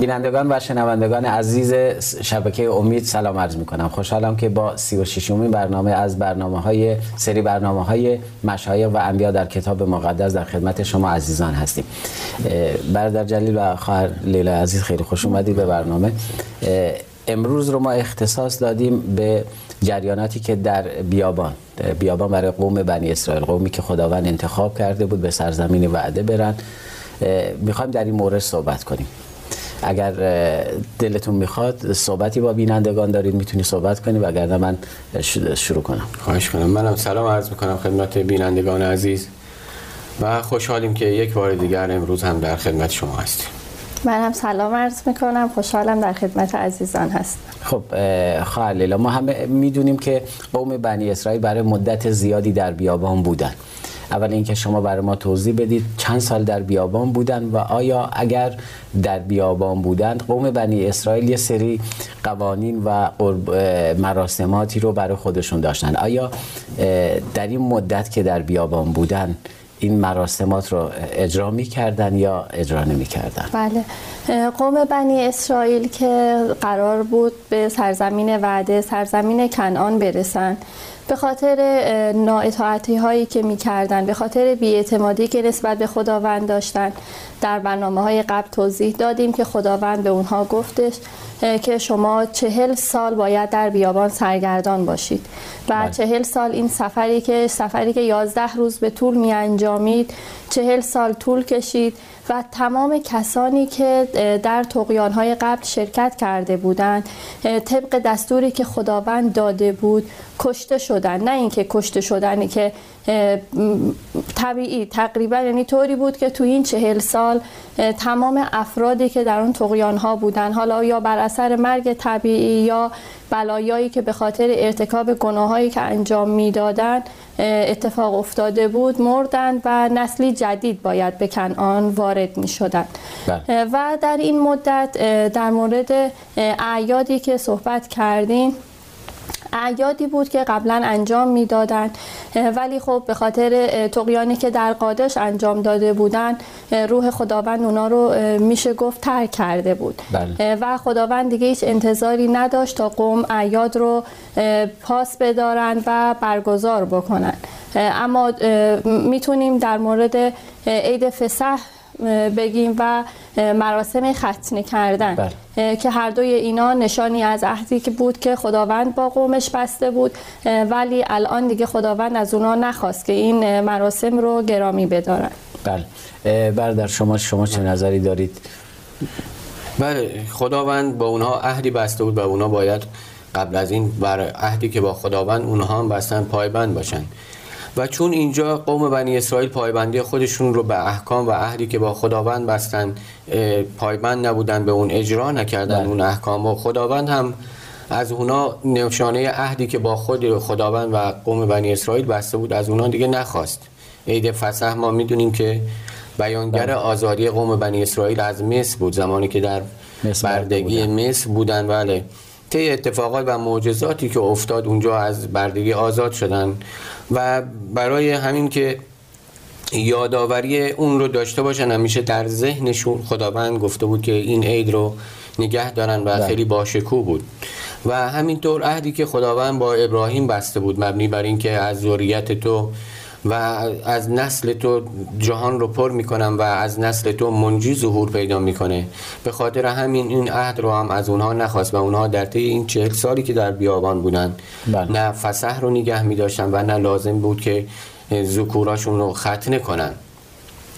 بینندگان و شنوندگان عزیز شبکه امید سلام عرض می کنم خوشحالم که با 36 امین برنامه از برنامه های سری برنامه های مشایخ و انبیا در کتاب مقدس در خدمت شما عزیزان هستیم. برادر جلیل و خواهر لیلا عزیز خیلی خوش اومدید به برنامه. امروز رو ما اختصاص دادیم به جریاناتی که در بیابان بیابان برای قوم بنی اسرائیل قومی که خداوند انتخاب کرده بود به سرزمین وعده برن. می‌خوایم در این مورد صحبت کنیم. اگر دلتون می‌خواد صحبتی با بینندگان دارید می‌تونی صحبت کنید و اگر من شروع کنم. خواهش کنم منم سلام عرض می‌کنم خدمت بینندگان عزیز و خوشحالیم که یک بار دیگر امروز هم در خدمت شما هستیم. من هم سلام عرض می‌کنم. خوشحالم در خدمت عزیزان هست خب خواهر ما همه می‌دونیم که قوم بنی اسرائیل برای مدت زیادی در بیابان بودن. اول اینکه شما برای ما توضیح بدید چند سال در بیابان بودن و آیا اگر در بیابان بودند قوم بنی اسرائیل یه سری قوانین و مراسماتی رو برای خودشون داشتن. آیا در این مدت که در بیابان بودن این مراسمات رو اجرا می کردن یا اجرا نمی کردن بله قوم بنی اسرائیل که قرار بود به سرزمین وعده سرزمین کنعان برسن به خاطر نااطاعتی هایی که می‌کردن به خاطر بیاعتمادی که نسبت به خداوند داشتن در برنامه های قبل توضیح دادیم که خداوند به اونها گفتش که شما چهل سال باید در بیابان سرگردان باشید و بله. چهل سال این سفری که سفری که یازده روز به طول می انجامید چهل سال طول کشید و تمام کسانی که در های قبل شرکت کرده بودند طبق دستوری که خداوند داده بود کشته شدن نه اینکه کشته شدنی که طبیعی تقریبا یعنی طوری بود که تو این چهل سال تمام افرادی که در اون تقیان ها بودن حالا یا بر اثر مرگ طبیعی یا بلایایی که به خاطر ارتکاب گناهایی که انجام می‌دادند اتفاق افتاده بود مردند و نسلی جدید باید به کنعان وارد می شدن بله. و در این مدت در مورد اعیادی که صحبت کردیم اعیادی بود که قبلا انجام می‌دادند. ولی خب به خاطر تقیانی که در قادش انجام داده بودن روح خداوند اونا رو میشه گفت ترک کرده بود. بله. و خداوند دیگه هیچ انتظاری نداشت تا قوم اعیاد رو پاس بدارن و برگزار بکنن اما می‌تونیم در مورد عید فسح بگیم و مراسم ختنه کردن. بله. که هر دوی اینا نشانی از عهدی که بود که خداوند با قومش بسته بود. ولی الان دیگه خداوند از اونا نخواست که این مراسم رو گرامی بدارن. بله. بردر شما شما چه نظری دارید؟ بله خداوند با اونها عهدی بسته بود و اونا باید قبل از این بر عهدی که با خداوند اونها هم بستن پایبند باشن. و چون اینجا قوم بنی اسرائیل پایبندی خودشون رو به احکام و عهدی که با خداوند بستن پایبند نبودن به اون اجرا نکردن بله. اون احکام. و خداوند هم از اونا نشانه عهدی که با خود خداوند و قوم بنی اسرائیل بسته بود از اونا دیگه نخواست. عید فسح ما می‌دونیم که بیانگر بله. آزادی قوم بنی اسرائیل از مصر بود زمانی که در بردگی مصر بودن. بله. طی اتفاقات و معجزاتی که افتاد اونجا از بردگی آزاد شدن. و برای همین که یادآوری اون رو داشته باشن همیشه در ذهنشون خداوند گفته بود که این عید رو نگه دارن و بله. خیلی باشکوه بود و همینطور عهدی که خداوند با ابراهیم بسته بود مبنی بر اینکه از ذریت تو و از نسل تو جهان رو پر می‌کنم و از نسل تو منجی ظهور پیدا می‌کنه به خاطر همین این عهد رو هم از اونها نخواست و اونها در طی این چهل سالی که در بیابان بودن بله. نه فسح رو نگه میداشتن و نه لازم بود که ذکوراشون رو ختنه کنن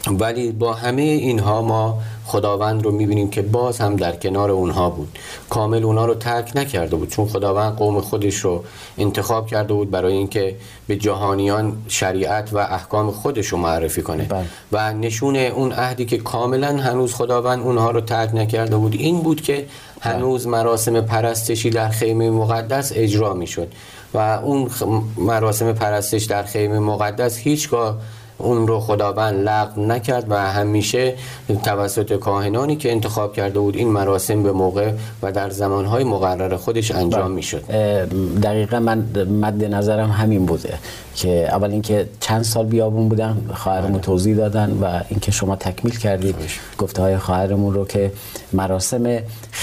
ولی با همه اینها ما خداوند رو می‌بینیم که باز هم در کنار اونها بود کامل اونها رو ترک نکرده بود چون خداوند قوم خودش رو انتخاب کرده بود برای اینکه به جهانیان شریعت و احکام خودش رو معرفی کنه بله. و نشون اون عهدی که کاملا هنوز خداوند اونها رو ترک نکرده بود این بود که بله. هنوز مراسم پرستشی در خیمه مقدس اجرا می‌شد و اون مراسم پرستش در خیمه مقدس هیچگاه اون رو خداوند لغو نکرد و همیشه توسط کاهنانی که انتخاب کرده بود این مراسم به موقع و در زمانهای مقرر خودش انجام می‌شد. دقیقا من مد نظرم همین بوده که اول اینکه چند سال بیابون بودن خواهرمون بله. توضیح دادن و اینکه شما تکمیل کردید گفته های خواهرمون رو که مراسم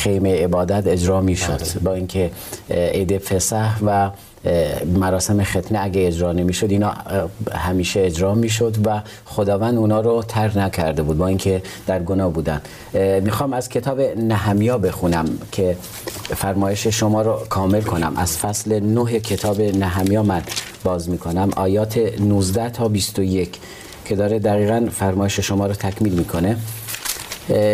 خیمه عبادت اجرا می‌شد بله. با اینکه عید فسح و مراسم ختنه اگه اجرا نمی‌شد اینا همیشه اجرا می‌شد و خداوند اونا رو تر نکرده بود با اینکه در گناه بودن. می‌خوام از کتاب نهمیا بخونم که فرمایش شما رو کامل کنم. از فصل نه کتاب نهمیا من باز می‌کنم. آیات 19 تا 21 که داره دقیقا فرمایش شما رو تکمیل می‌کنه.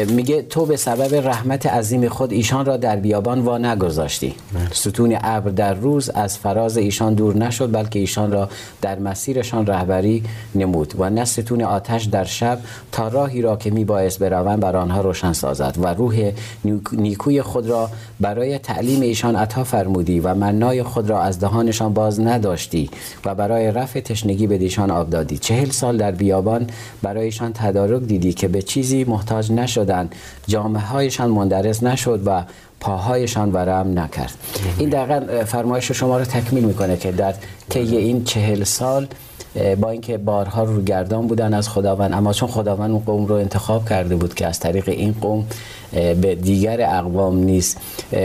میگه تو به سبب رحمت عظیم خود ایشان را در بیابان وا نگذاشتی. ستون ابر در روز از فراز ایشان دور نشد بلکه ایشان را در مسیرشان رهبری نمود و نه ستون آتش در شب تا راهی را که میبایست بروند بر آنها روشن سازد و روح نیکوی خود را برای تعلیم ایشان عطا فرمودی و منای خود را از دهانشان باز نداشتی و برای رفع تشنگی به دیشان آب دادی. چهل سال در بیابان برایشان تدارک دیدی که به چیزی محتاج نشدند. جامعه هایشان مندرس نشد و پاهایشان ورم نکرد. این دقیقا فرمایش شما رو تکمیل می‌کنه که در طی این چهل سال با اینکه بارها رو گردان بودن از خداوند اما چون خداوند اون قوم رو انتخاب کرده بود که از طریق این قوم به دیگر اقوام نیست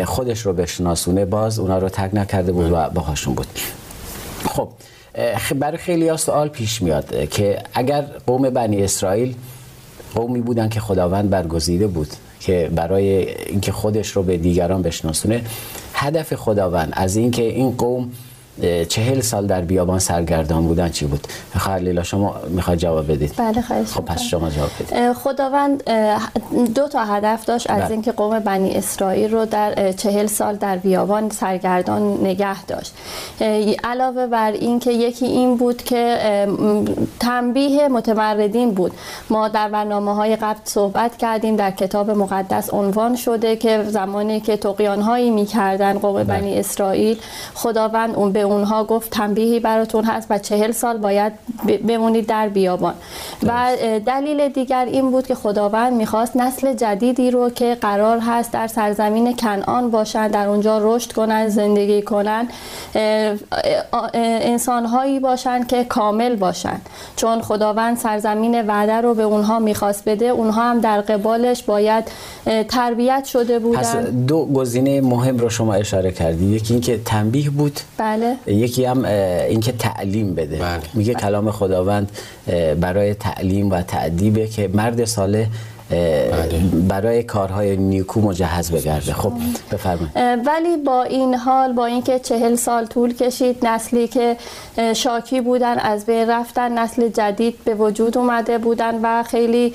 خودش رو بشناسونه باز اونا رو تگ نکرده بود و باهاشون بود. خب برای خیلی ها سوال پیش میاد که اگر قوم بنی اسرائیل قومی بودن که خداوند برگزیده بود که برای اینکه خودش رو به دیگران بشناسونه هدف خداوند از اینکه این قوم چهل سال در بیابان سرگردان بودن چی بود؟ خلیلا شما می‌خواد جواب بدید؟ بله خواهش خب پس شما جواب بدید. خداوند دو تا هدف داشت از بله. اینکه قوم بنی اسرائیل رو در چهل سال در بیابان سرگردان نگه داشت. علاوه بر این که یکی این بود که تنبیه متمردین بود. ما در برنامه های قبل صحبت کردیم در کتاب مقدس عنوان شده که زمانی که تقیان هایی می‌کردن قوم بله. بنی اسرائیل خداوند اون به اونها گفت تنبیهی براتون هست و چهل سال باید بمونید در بیابان. و دلیل دیگر این بود که خداوند می‌خواست نسل جدیدی رو که قرار هست در سرزمین کنعان باشن در اونجا رشد کنن زندگی کنن انسانهایی باشن که کامل باشن چون خداوند سرزمین وعده رو به اونها می‌خواست بده اونها هم در قبالش باید تربیت شده بودن پس دو گزینه مهم رو شما اشاره کردید یکی اینکه تنبیه بود. بله. یکی هم اینکه تعلیم بده بله. میگه کلام خداوند برای تعلیم و تعدیبه که مرد صالح. برای کارهای نیکو مجهز بگرده. خب بفرمایید. ولی با این حال با اینکه چهل سال طول کشید نسلی که شاکی بودن از بین رفتن نسل جدید به وجود اومده بودن و خیلی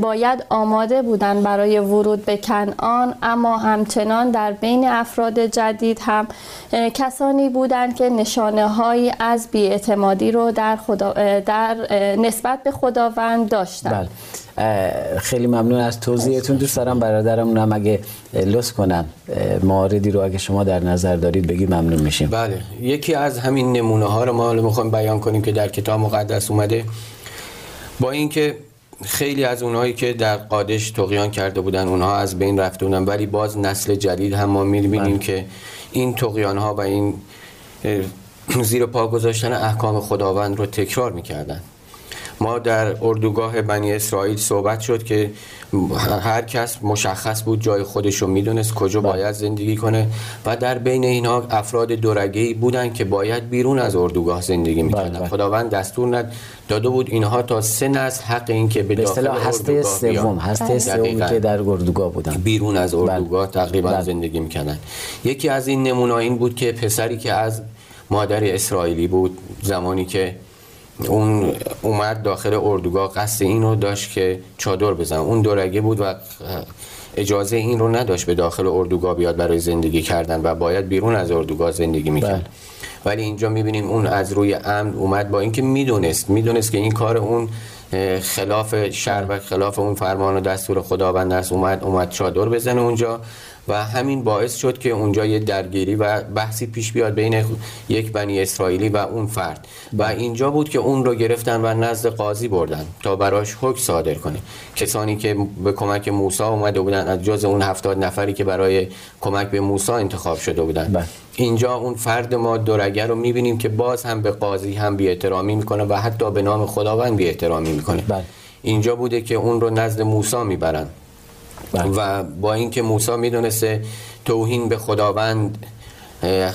باید آماده بودن برای ورود به کنعان. اما همچنان در بین افراد جدید هم کسانی بودند که نشانه هایی از بیاعتمادی رو در, خدا در نسبت به خداوند داشتن. بله. خیلی ممنون از توضیحتون. دوست دارم برادرمون هم اگه لطف کنم مواردی رو اگه شما در نظر دارید بگی ممنون میشیم. بله. یکی از همین نمونه ها رو ما می‌خوایم بیان کنیم که در کتاب مقدس اومده. با اینکه خیلی از اونهایی که در قادش تقیان کرده بودن اونها از بین رفته بودن ولی باز نسل جدید هم ما می‌بینیم بله. که این تقیان ها و این زیر پا گذاشتن احکام خداوند رو تکرار می‌کردن. ما در اردوگاه بنی اسرائیل صحبت شد که هر کس مشخص بود جای خودش رو می‌دونست کجا بله. باید زندگی کنه و در بین اینها افراد دورگهی بودن که باید بیرون از اردوگاه زندگی می‌کردن. بله، بله. خداوند دستور ند داده بود اینها تا سه نسل حق این که به داخل هسته سوم هسته سومی که در اردوگاه بودن. بیرون از اردوگاه تقریبا زندگی می‌کردن. یکی از این نمونه این بود که پسری که از مادر اسرائیلی بود زمانی که اون اومد داخل اردوگاه قصد این رو داشت که چادر بزن اون دورگه بود و اجازه این رو نداشت به داخل اردوگاه بیاد برای زندگی کردن و باید بیرون از اردوگاه زندگی می‌کرد. بله. ولی اینجا می‌بینیم اون از روی امن اومد با اینکه می‌دونست می‌دونست که این کار اون خلاف شر و خلاف اون فرمان و دستور خداوند است. اومد اومد چادر بزنه اونجا. و همین باعث شد که اونجا یه درگیری و بحثی پیش بیاد بین یک بنی اسرائیلی و اون فرد. و اینجا بود که اون رو گرفتن و نزد قاضی بردن تا براش حکم صادر کنه. کسانی که به کمک موسی اومده بودن از جز اون هفتاد نفری که برای کمک به موسی انتخاب شده بودن. بله. اینجا اون فرد ما دورگر رو می‌بینیم که باز هم به قاضی هم بی احترامی می‌کنه و حتی به نام خداوند بی احترامی می‌کنه. بله. اینجا بوده که اون رو نزد موسی می‌برن. بله. و با اینکه موسی می‌دونسته توهین به خداوند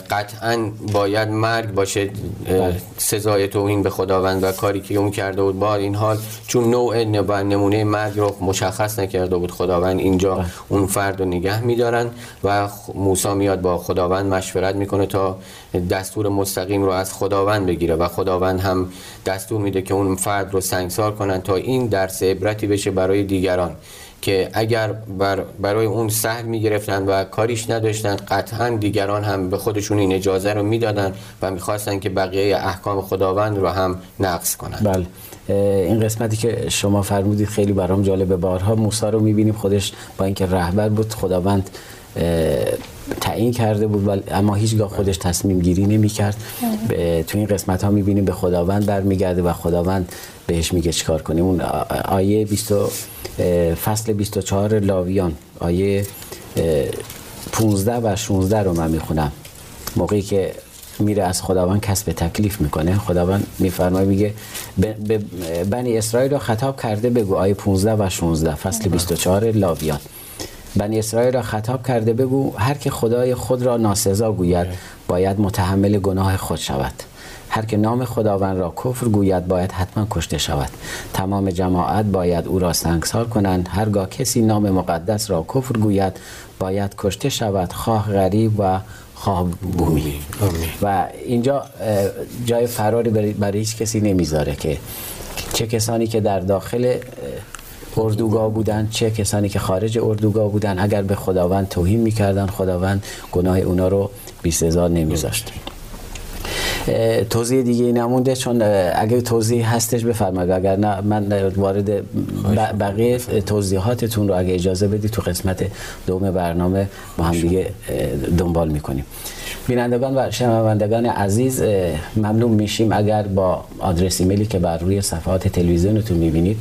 قطعا باید مرگ باشه بله. سزای توهین به خداوند و کاری که اون کرده بود با این حال چون نوع و نمونه مرگ رو مشخص نکرده بود خداوند اینجا بله. اون فرد رو نگه میدارن و موسی میاد با خداوند مشورت می‌کنه تا دستور مستقیم رو از خداوند بگیره و خداوند هم دستور میده که اون فرد رو سنگسار کنن تا این درس عبرتی بشه برای دیگران که اگر بر برای اون سهل می‌گرفتن و کاریش نداشتن قطعا دیگران هم به خودشون این اجازه رو می‌دادن و می‌خواستن که بقیه احکام خداوند رو هم نقض کنن. بله. این قسمتی که شما فرمودید خیلی برام جالبه. بارها موسی رو می‌بینیم خودش با اینکه رهبر بود خداوند تعیین کرده بود ولی اما هیچگاه خودش تصمیم گیری نمی کرد تو این قسمت ها می‌بینیم به خداوند برمیگرده و خداوند بهش میگه چیکار کنیم اون آیه 20 و- اه، فصل 24 لاویان آیه اه، 15 و 16 رو من می‌خونم. موقعی که میره از خداوند کسب تکلیف می‌کنه خداوند میفرمای میگه بنی اسرائیل را خطاب کرده بگو آیه 15 و 16 فصل 24 لاویان. بنی اسرائیل را خطاب کرده بگو هر که خدای خود را ناسزا گوید باید متحمل گناه خود شود. هر که نام خداوند را کفر گوید باید حتما کشته شود. تمام جماعت باید او را سنگسار کنند. هرگاه کسی نام مقدس را کفر گوید باید کشته شود خواه غریب و خواه بومی. و اینجا جای فراری برای, هیچ کسی نمی‌ذاره که چه کسانی که در داخل اردوگاه بودن چه کسانی که خارج اردوگاه بودن اگر به خداوند توهین می‌کردن خداوند گناه اونا رو بی سزا نمیذاشت. توضیح دیگه نمونده چون اگه توضیح هستش بفرمایید. اگر نه من وارد بقیه توضیحاتتون رو اگه اجازه بدید تو قسمت دوم برنامه با هم دیگه دنبال می‌کنیم. بینندگان و شنوندگان عزیز ممنون میشیم. اگر با آدرس ایمیلی که بر روی صفحات تلویزیونتون می‌بینید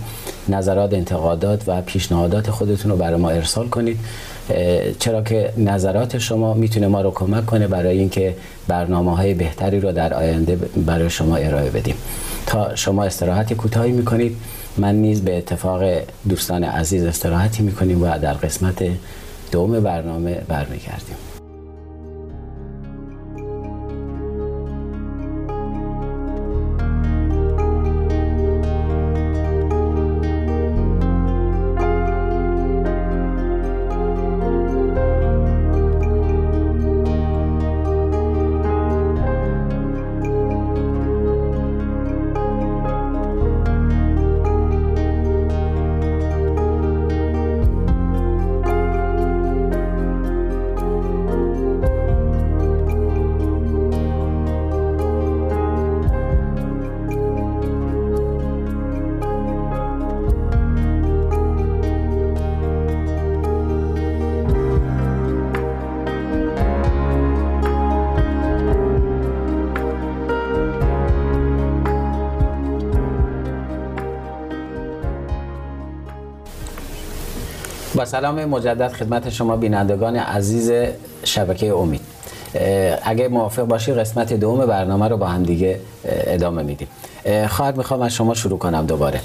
نظرات انتقادات و پیشنهادات خودتون رو برای ما ارسال کنید. چرا که نظرات شما می‌تونه ما رو کمک کنه برای اینکه برنامه های بهتری رو در آینده برای شما ارائه بدیم. تا شما استراحت کوتاهی می‌کنید من نیز به اتفاق دوستان عزیز استراحتی می‌کنیم و در قسمت دوم برنامه برمیگردیم. با سلام مجدد خدمت شما بینندگان عزیز شبکه امید. اگه موافق باشی قسمت دوم برنامه رو با هم دیگه ادامه میدیم. اه، خواهر می‌خوام از شما شروع کنم دوباره.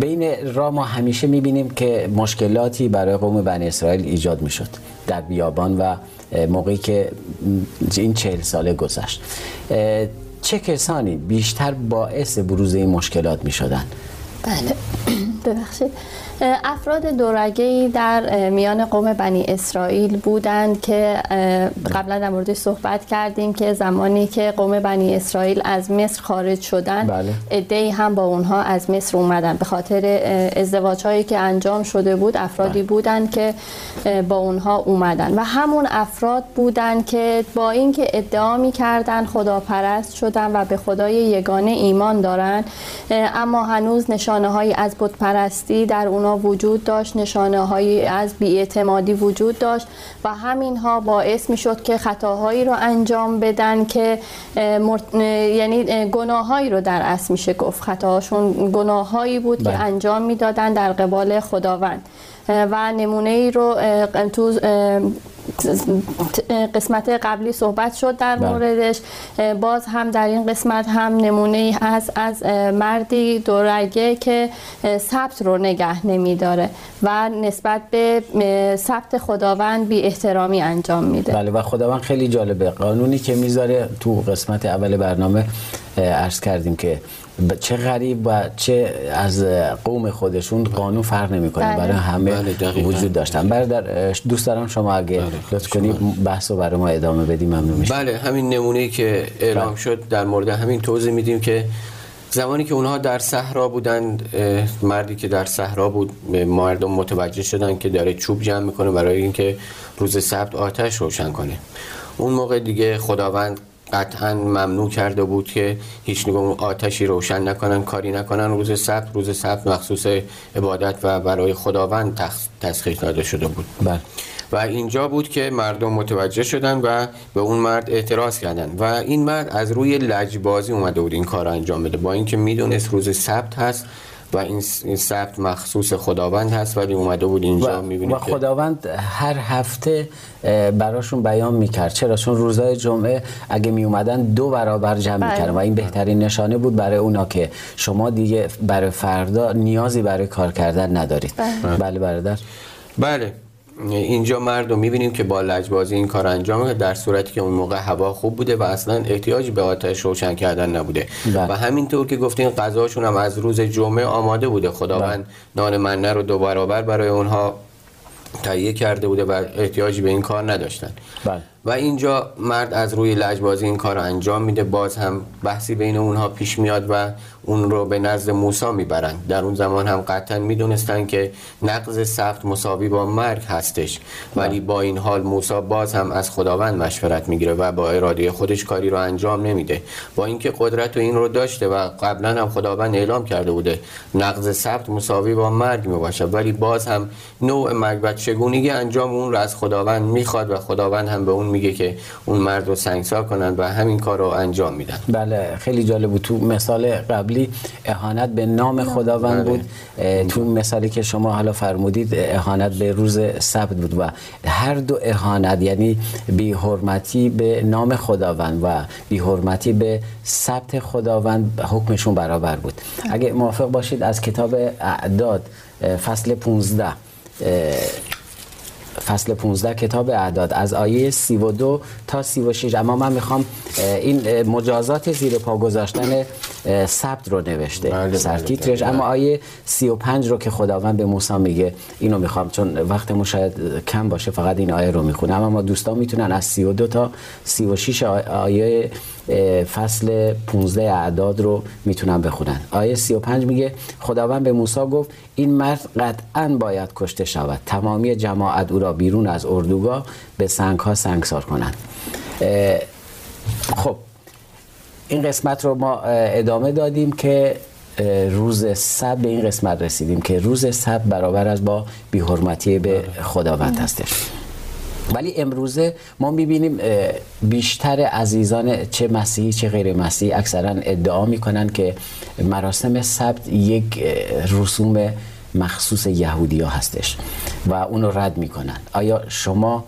بین را ما همیشه می‌بینیم که مشکلاتی برای قوم بنی اسرائیل ایجاد می‌شد در بیابان و موقعی که این چهل ساله گذشت. چه کسانی بیشتر باعث بروز این مشکلات می‌شدن؟ بله. ببخشید. افراد دورگه‌ای در میان قوم بنی اسرائیل بودند که اه، قبلا در موردش صحبت کردیم که زمانی که قوم بنی اسرائیل از مصر خارج شدن بله. هم با اونها از مصر اومدن به خاطر ازدواج هایی که انجام شده بود افرادی بودند که با اونها اومدن و همون افراد بودند که با اینکه ادعا می‌کردند خداپرست شدن و به خدای یگانه ایمان دارن اه، اما هنوز نشانه هایی از بتپرستی در اونها وجود داشت نشانه هایی از بیاعتمادی وجود داشت و همینها باعث می شد که خطاهایی رو انجام بدن که یعنی گناهایی رو در اصل میشه گفت خطاهاشون گناهایی بود که بله. انجام می‌دادن در قبال خداوند و نمونه ای رو تو قسمت قبلی صحبت شد در بله. موردش. باز هم در این قسمت هم نمونه ای هست از مردی دورگه که ثبت رو نگه نمیداره و نسبت به ثبت خداوند بی احترامی انجام میده. بله و خداوند خیلی جالبه. قانونی که می‌ذاره تو قسمت اول برنامه عرض کردیم که چه غریب و چه از قوم خودشون قانون فرق نمی‌کنه بله. برای همه بله وجود داشتن برادر دوست دارم شما اگه بله. لطف کنی بحث رو برای ما ادامه بدیم ممنون میشم بله همین نمونه که اعلام بله. شد در مورد همین توضیح میدیم که زمانی که اونها در صحرا بودند مردی که در صحرا بود مردم متوجه شدن که داره چوب جمع می‌کنه برای اینکه روز سبت آتش روشن کنه اون موقع دیگه خداوند قطعا ممنوع کرده بود که هیچ نگاه آتشی روشن نکنن کاری نکنن. روز سبت روز سبت مخصوص عبادت و برای خداوند تسخیر داده شده بود. بله. و اینجا بود که مردم متوجه شدن و به اون مرد اعتراض کردن. و این مرد از روی لجبازی اومده بود این کار انجام بده. با اینکه می‌دونست روز سبت هست و این سبت مخصوص خداوند هست ولی اومده بود اینجا می‌بینید و خداوند هر هفته براشون بیان می‌کرد. چرا؟ چون روزای جمعه اگه می اومدن دو برابر جمع بله. می‌کردن و این بهترین نشانه بود برای اونا که شما دیگه برای فردا نیازی برای کار کردن ندارید. بله, بله برادر. بله. اینجا مرد رو می‌بینیم که با لجبازی این کار انجام در صورتی که اون موقع هوا خوب بوده و اصلا احتیاج به آتش روشن کردن نبوده بله. و همینطور که گفتین غذاشون هم از روز جمعه آماده بوده خداوند بله. نان منه رو دو برابر برای اونها تهیه کرده بوده و احتیاجی به این کار نداشتن بله. و اینجا مرد از روی لجبازی این کار رو انجام میده باز هم بحثی بین اونها پیش میاد و اون رو به نزد موسی می‌برند در اون زمان هم قطعا می‌دونستن که نقض سفت مساوی با مرگ هستش. ولی با این حال موسی باز هم از خداوند مشورت می‌گیره و با اراده خودش کاری رو انجام نمیده. با اینکه قدرت و این رو داشته و قبلا هم خداوند اعلام کرده بوده نقض سفت مساوی با مرگ می‌باشه ولی باز هم نوع مرگ و چگونگی انجام اون رو از خداوند می‌خواد و خداوند هم به اون میگه که اون مرد رو سنگسار کنن و همین کار رو انجام میدن. بله خیلی جالب بود. تو مثال قبلی اهانت به نام خداوند بود. بله. تو مثالی که شما حالا فرمودید اهانت به روز سبت بود و هر دو اهانت یعنی بی حرمتی به نام خداوند و بی حرمتی به سبت خداوند حکمشون برابر بود. اگه موافق باشید از کتاب اعداد فصل 15 فصل 15 کتاب اعداد. از آیه 32 تا 36 اما من می‌خوام این مجازات زیر پا گذاشتن سبت رو نوشته. بله, بله، سرتیترش بله. اما آیه 35 رو که خداوند به موسی میگه اینو می‌خوام. چون وقتمون شاید کم باشه فقط این آیه رو می‌خونم اما دوستان می‌تونن از 32 تا 36 آیه فصل 15 اعداد رو می‌تونن بخونن. آیه 35 میگه خداوند به موسی گفت این مرد قطعا باید کشته شود. تمامی جماعت او را بیرون از اردوگاه به سنگ ها سنگسار کنند. خب این قسمت رو ما ادامه دادیم که روز سب به این قسمت رسیدیم که روز سب برابر از با بیحرمتی به خداوند هستش. ولی امروزه ما می‌بینیم بیشتر عزیزان چه مسیحی چه غیر مسیحی اکثرا ادعا می‌کنن که مراسم سبت یک رسوم مخصوص یهودی ها هستش و اونو رد می‌کنن آیا شما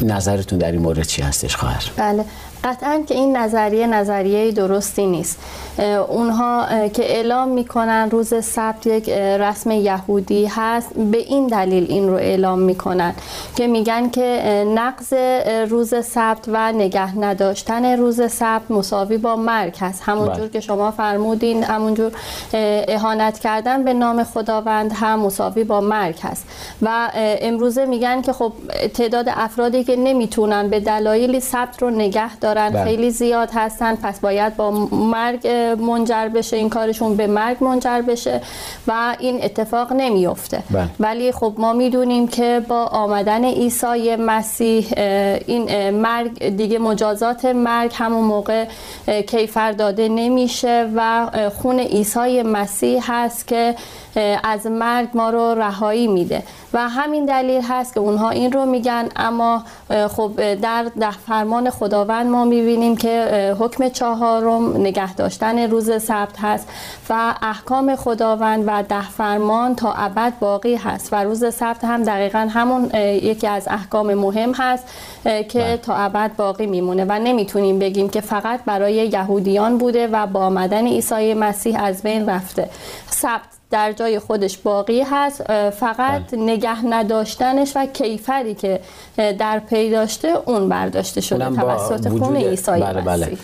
نظرتون در این مورد چی هستش خواهر؟ بله قطعا که این نظریه نظریه درستی نیست. اونها که اعلام می‌کنن روز سبت یک رسم یهودی هست به این دلیل این رو اعلام می‌کنن که میگن که نقض روز سبت و نگه نداشتن روز سبت مساوی با مرگ هست. همونجور بله. که شما فرمودین همونجور اهانت کردن به نام خداوند هم مساوی با مرگ هست. و امروزه میگن که خب تعداد افرادی دیگه نمی‌تونن به دلایلی ثبت رو نگه دارن بله. خیلی زیاد هستن پس باید با مرگ منجر بشه این کارشون به مرگ منجر بشه و این اتفاق نمیفته بله. ولی خب ما می‌دونیم که با آمدن عیسی مسیح این مرگ دیگه مجازات مرگ همون موقع کیفر داده نمیشه و خون عیسی مسیح هست که از مرگ ما رو رهایی میده و همین دلیل هست که اونها این رو میگن اما خب در ده فرمان خداوند ما می‌بینیم که حکم چهارم نگه داشتن روز سبت هست و احکام خداوند و ده فرمان تا ابد باقی هست و روز سبت هم دقیقا همون یکی از احکام مهم هست که بله. تا ابد باقی میمونه و نمی‌تونیم بگیم که فقط برای یهودیان بوده و با آمدن عیسی مسیح از بین رفته سبت در جای خودش باقی هست فقط نگه نداشتنش و کیفری که در پی داشته اون برداشته شده توسط خون عیسی بله بله. مسیح.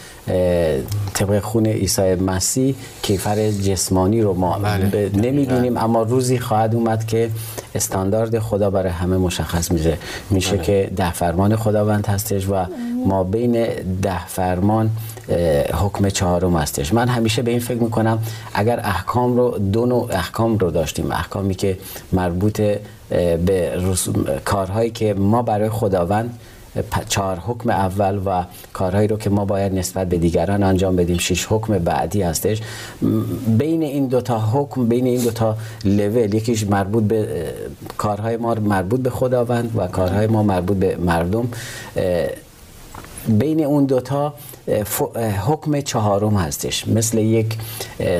طبق خون عیسی مسیح کیفر جسمانی رو ما بله. ب- نمی‌بینیم اما روزی خواهد اومد که استاندارد خدا برای همه مشخص میشه. میشه بله. که ده فرمان خداوند هستش و ما بین ده فرمان حکم چهارم هستش. من همیشه به این فکر می‌کنم اگر احکام رو دو نوع احکام رو داشتیم احکامی که مربوط به کارهایی که ما برای خداوند چهار حکم اول و کارهایی رو که ما باید نسبت به دیگران انجام بدیم شش حکم بعدی هستش. بین این دوتا حکم بین این دوتا لول یکیش مربوط به کارهای ما مربوط به خداوند و کارهای ما مربوط به مردم. بین اون دوتا حکم چهارم هستش. مثل یک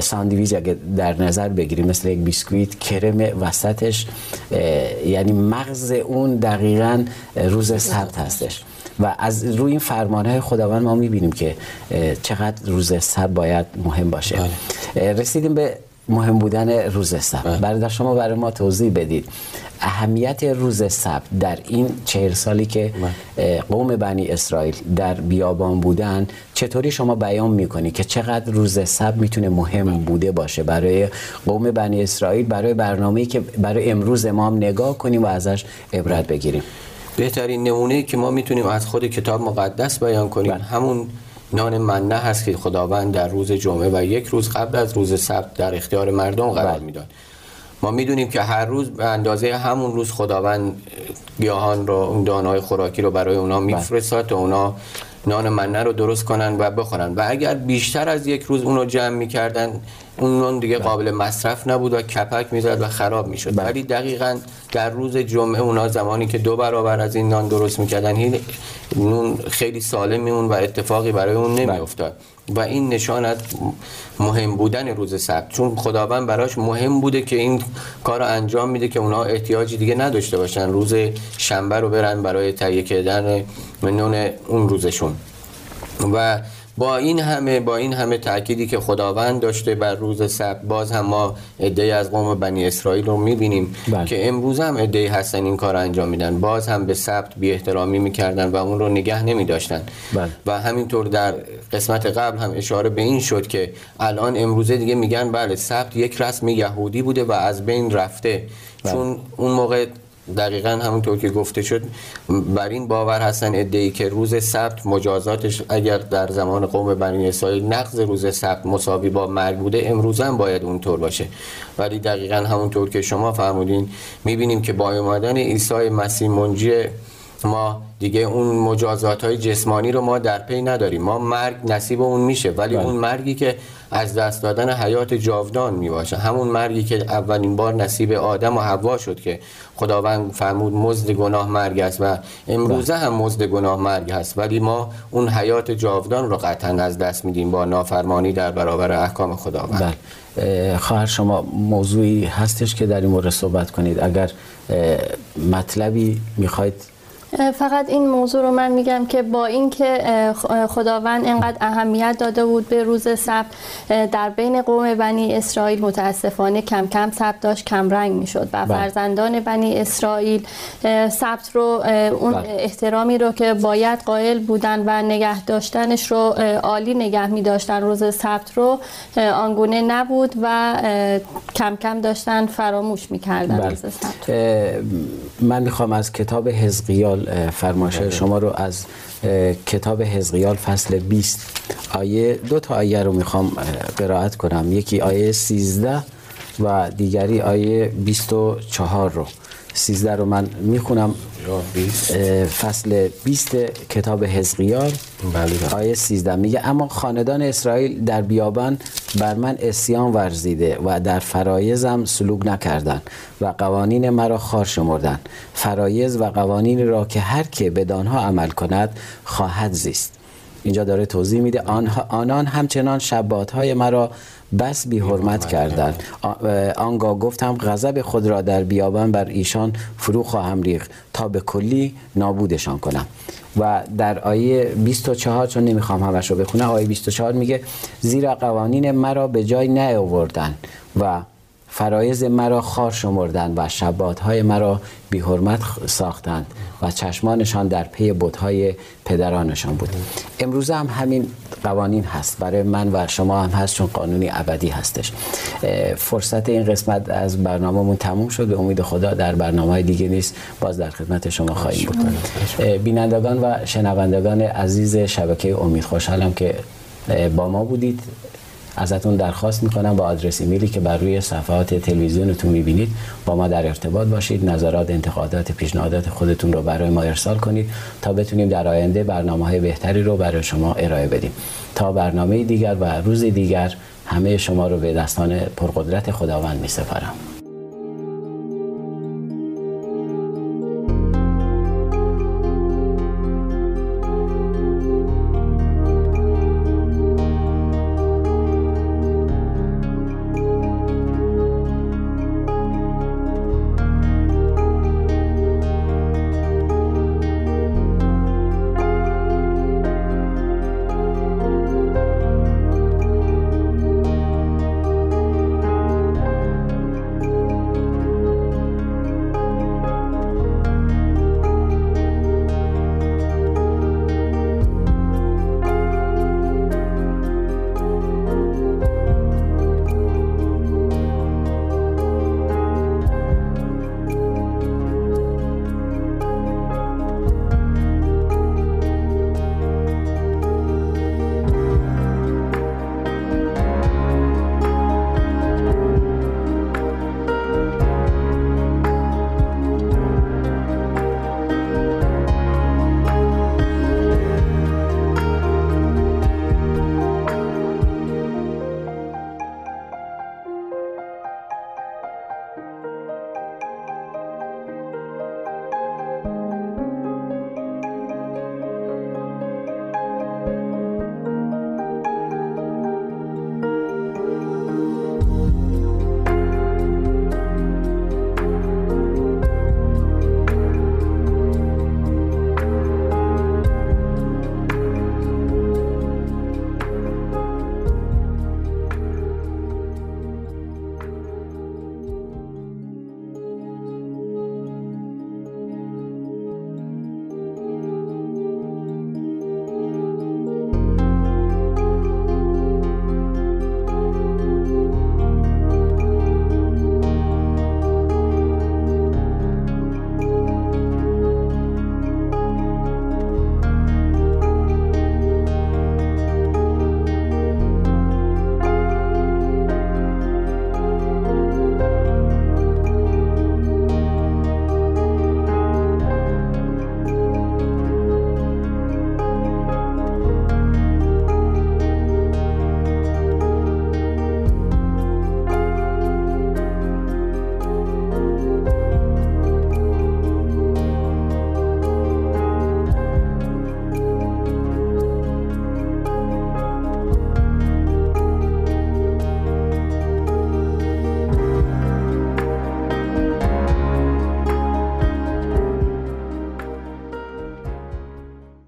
ساندویچ اگه در نظر بگیریم مثل یک بیسکویت کرم وسطش یعنی مغز اون دقیقا روز سبت هستش. و از روی این فرمانهای خداوند ما می‌بینیم که چقدر روز سبت باید مهم باشه. اه، رسیدیم به مهم بودن روز سبت. برادر شما برای ما توضیح بدید. اهمیت روز سبت در این چهل سالی که قوم بنی اسرائیل در بیابان بودن چطوری شما بیان می‌کنی که چقدر روز سبت می‌تونه مهم بوده باشه؟ برای قوم بنی اسرائیل برای برنامه‌ای که برای امروز ما هم نگاه کنیم و ازش عبرت بگیریم. بهترین نمونه که ما می‌تونیم از خود کتاب مقدس بیان کنیم بله. همون نان منه هست که خداوند در روز جمعه و یک روز قبل از روز سبت در اختیار مردم قرار بله. می‌داد. ما می‌دونیم که هر روز به اندازه همون روز خداوند گیاهان رو اون دانای خوراکی رو برای اونا میفرستاد تا اونا نان منه رو درست کنن و بخورن. و اگر بیشتر از یک روز اونو جمع می‌کردن اون نان دیگه قابل مصرف نبود و کپک می‌زد و خراب می‌شد. بله. ولی دقیقا در روز جمعه اونا زمانی که دو برابر از این نان درست می‌کردن این نون خیلی سالم میمون و اتفاقی برای اون نمیافتاد. و این نشان از مهم بودن روز سبت. چون خداوند براش مهم بوده که این کار رو انجام میده که اونا احتیاجی دیگه نداشته باشن. روز شنبه رو برن برای تهیه کردن نون اون روزشون. و با این همه با این همه تأکیدی که خداوند داشته بر روز سبت باز هم ما عده‌ای از قوم بنی اسرائیل رو می‌بینیم بله. که امروز هم عده‌ای هستن این کار انجام میدن باز هم به سبت بی احترامی می‌کردن و اون رو نگه نمیداشتن بله. و همینطور در قسمت قبل هم اشاره به این شد که الان امروزه دیگه میگن بله سبت یک رسم یهودی بوده و از بین رفته بله. چون اون موقع دقیقا همونطور که گفته شد بر این باور هستن ادعی که روز سبت مجازاتش اگر در زمان قوم بنی اسرائیل نقض روز سبت مساوی با مرگ بوده امروز هم باید اونطور باشه. ولی دقیقا همونطور که شما فرمودین می‌بینیم که با اومدن عیسی مسیح منجی ما دیگه اون مجازات های جسمانی رو ما در پی نداریم. ما مرگ نصیب اون میشه ولی بله. اون مرگی که از دست دادن حیات جاودان می‌باشه. همون مرگی که اولین بار نصیب آدم و حوا شد که خداوند فرمود مزد گناه مرگ است و امروزه هم مزد گناه مرگ هست. ولی ما اون حیات جاودان رو قطعا از دست میدیم با نافرمانی در برابر احکام خداوند. بله. اه، خواهر شما موضوعی هستش که در این مورد صحبت کنید. اگر مطلبی می‌خواید فقط این موضوع رو من میگم که با اینکه خداوند انقدر اهمیت داده بود به روز سبت در بین قوم بنی اسرائیل متاسفانه کم کم سبت داشت کم رنگ می‌شد و بله. فرزندان بنی اسرائیل سبت رو اون بله. احترامی رو که باید قائل بودن و نگه داشتنش رو عالی نگه می داشتن روز سبت رو آنگونه نبود و کم کم داشتن فراموش می‌کردن بله. روز سبت من می‌خوام از کتاب حزقیال اول فرمایش شما رو از کتاب حزقیال فصل 20 آیه دو تا آیه رو می‌خوام قرائت کنم. یکی آیه 13 و دیگری آیه 24 رو. 13 رو من می‌خونم. فصل 20 کتاب حزقیال بله. آیه 13 میگه اما خاندان اسرائیل در بیابان بر من اسیان ورزیده و در فرایزم سلوک نکردن و قوانین مرا خار شمردن فرایز و قوانین را که هر که بدانها عمل کند خواهد زیست. اینجا داره توضیح میده. آنان همچنان شبات های مرا بس بی حرمت کردند. آنگاه گفتم غضب خود را در بیابان بر ایشان فرو خواهم ریخ تا به کلی نابودشان کنم. و در آیه 24 چون نمی‌خوام همش رو بخونم آیه 24 میگه زیرا قوانین مرا به جای نیاوردن و فرایز مرا خار شمردند و شبات های مرا بی حرمت ساختند و چشمانشان در پی های پدرانشان بود. امروز هم همین قوانین هست. برای من و شما هم هست چون قانونی ابدی هستش. فرصت این قسمت از برنامهمون تموم شد. به امید خدا در برنامه دیگه نیست باز در خدمت شما خواهیم بود. بینندگان و شنوندگان عزیز شبکه امید خوشحالم که با ما بودید. ازتون درخواست می‌کنم با آدرس ایمیلی که بر روی صفحات تلویزیونتون می‌بینید با ما در ارتباط باشید. نظرات انتقادات پیشنهادات خودتون رو برای ما ارسال کنید تا بتونیم در آینده برنامه های بهتری رو برای شما ارائه بدیم. تا برنامه دیگر و روز دیگر همه شما رو به دستان پرقدرت خداوند می